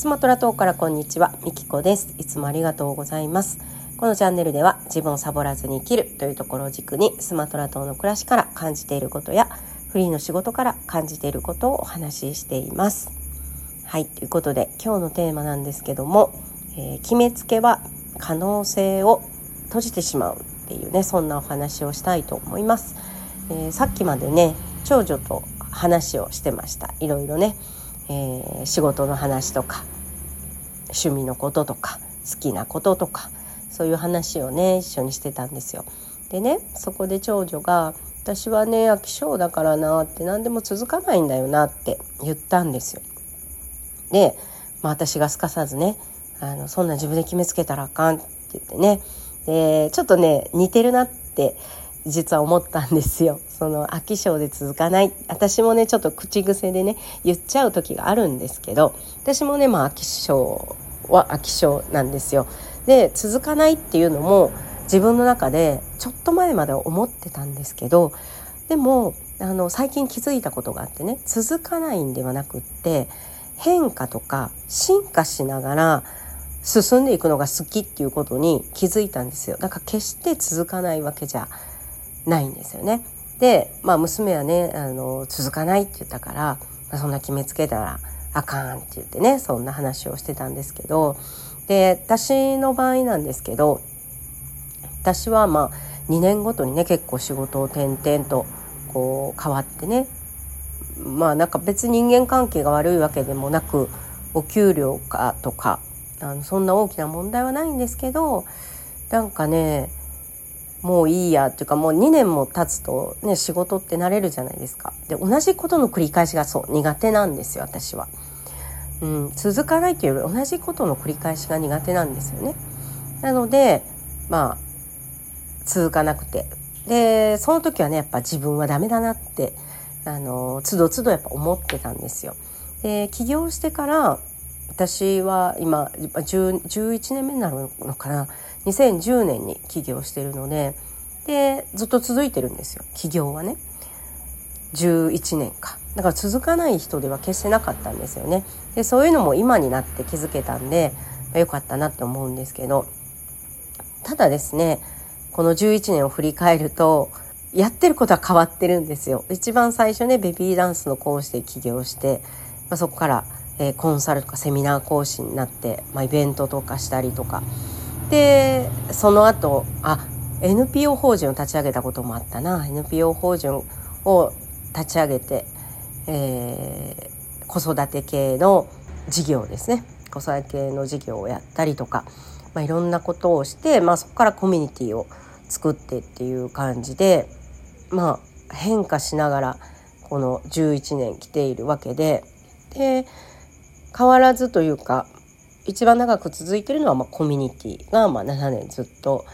スマトラ島からこんにちは。みきこです。いつもありがとうございます。このチャンネルでは自分をサボらずに生きるというところを軸にスマトラ島の暮らしから感じていることやフリーの仕事から感じていることをお話ししています。はいということで今日のテーマなんですけども、えー、決めつけは可能性を閉じてしまうっていうねそんなお話をしたいと思います、えー、さっきまでね長女と話をしてました。いろいろね、えー、仕事の話とか趣味のこととか好きなこととかそういう話をね一緒にしてたんですよ。でねそこで長女が「私はね飽き性だからな」って何でも続かないんだよなって言ったんですよ。で、まあ、私がすかさずねあのそんな自分で決めつけたらあかんって言ってねでちょっとね似てるなって実は思ったんですよ。その飽き性で続かない。私もね、ちょっと口癖でね、言っちゃう時があるんですけど、私もね、まあ飽き性は飽き性なんですよ。で、続かないっていうのも自分の中でちょっと前まで思ってたんですけど、でも、あの、最近気づいたことがあってね、続かないんではなくって、変化とか進化しながら進んでいくのが好きっていうことに気づいたんですよ。だから決して続かないわけじゃないんですよね。で、まあ娘はね、あの、続かないって言ったから、まあ、そんな決めつけたらあかんって言ってね、そんな話をしてたんですけど、で、私の場合なんですけど、私はまあ2年ごとにね、結構仕事を転々とこう変わってね、まあなんか別に人間関係が悪いわけでもなく、お給料かとか、あのそんな大きな問題はないんですけど、なんかね、もういいやっていうかもう2年も経つとね仕事って慣れるじゃないですか。で同じことの繰り返しがそう苦手なんですよ私は。うん、続かないっていうより同じことの繰り返しが苦手なんですよね。なのでまあ続かなくてでその時はねやっぱ自分はダメだなってあのつどつどやっぱ思ってたんですよ。で起業してから私は今11年目になるのかな2010年に起業してるのででずっと続いてるんですよ。起業はね。11年か。だから続かない人では決してなかったんですよね。でそういうのも今になって気づけたんでよかったなって思うんですけど。ただですねこの11年を振り返るとやってることは変わってるんですよ。一番最初ねベビーダンスの講師で起業して、まあ、そこから、えー、コンサルとかセミナー講師になって、まあ、イベントとかしたりとか。でその後あ NPO 法人を立ち上げたこともあったな。NPO 法人を立ち上げて、えー、子育て系の事業ですね。子育て系の事業をやったりとか、まあ、いろんなことをして、まあ、そこからコミュニティを作ってっていう感じで、まあ、変化しながらこの11年来ているわけで。で変わらずというか一番長く続いてるのはまあコミュニティがまあ7年ずっと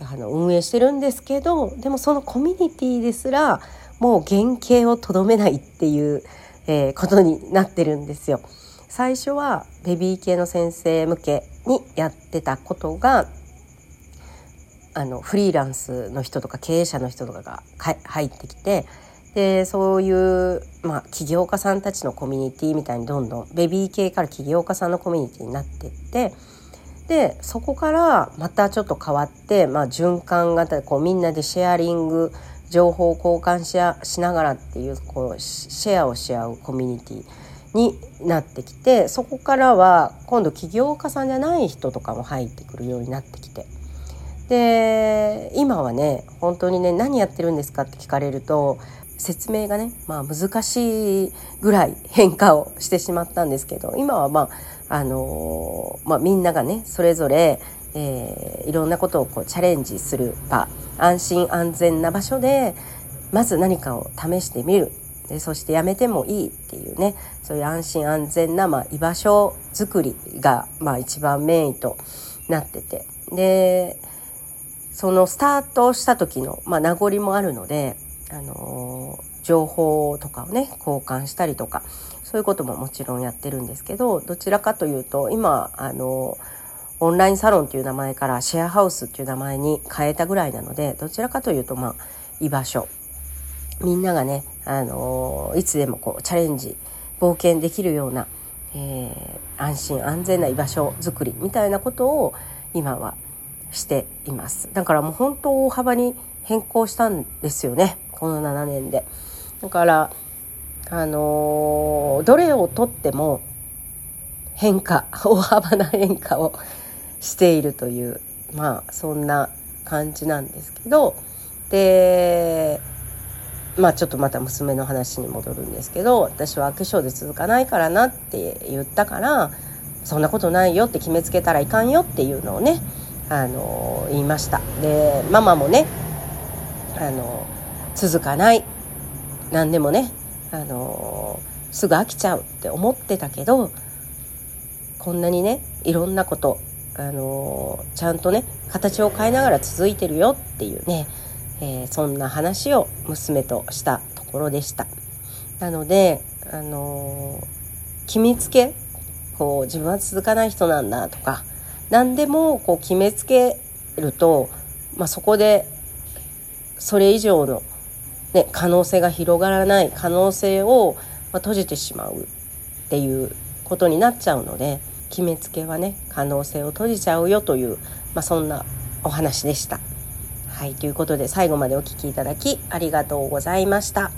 あの運営してるんですけどでもそのコミュニティですらもう原型をとどめないっていう、えー、ことになってるんですよ。最初はベビー系の先生向けにやってたことがあのフリーランスの人とか経営者の人とかが入ってきてでそういう、まあ、起業家さんたちのコミュニティみたいにどんどんベビー系から起業家さんのコミュニティになってってでそこからまたちょっと変わって、まあ、循環型でこうみんなでシェアリング情報交換ししながらっていうこうシェアをし合うコミュニティになってきてそこからは今度起業家さんじゃない人とかも入ってくるようになってきてで今はね本当にね何やってるんですかって聞かれると説明がね、まあ、難しいぐらい変化をしてしまったんですけど今はまああのー、まあ、みんながねそれぞれ、えー、いろんなことをこうチャレンジする場安心安全な場所でまず何かを試してみる。でそしてやめてもいいっていうねそういう安心安全な、まあ、居場所づくりが、まあ、一番メインとなってて。でそのスタートした時の、まあ、名残もあるのであの情報とかをね交換したりとかそういうことももちろんやってるんですけどどちらかというと今あのオンラインサロンっていう名前からシェアハウスっていう名前に変えたぐらいなのでどちらかというとまあ居場所。みんながねあのいつでもこうチャレンジ冒険できるようなえー、安心安全な居場所づくりみたいなことを今はしています。だからもう本当大幅に変更したんですよね。この7年で。だからあのー、どれをとっても変化 大幅な変化をしているというまあそんな感じなんですけど。でまあちょっとまた娘の話に戻るんですけど私は化粧で続かないからなって言ったからそんなことないよって決めつけたらいかんよっていうのをねあの言いました。でママもねあの続かない何でもねあのすぐ飽きちゃうって思ってたけどこんなにねいろんなことあのちゃんとね形を変えながら続いてるよっていうねえー、そんな話を娘としたところでした。なので、あの、決めつけこう自分は続かない人なんだとか何でもこう決めつけると、まあ、そこでそれ以上の、ね、可能性が広がらない可能性を、ま、閉じてしまうっていうことになっちゃうので決めつけはね可能性を閉じちゃうよという、まあ、そんなお話でした。はい、ということで最後までお聴きいただきありがとうございました。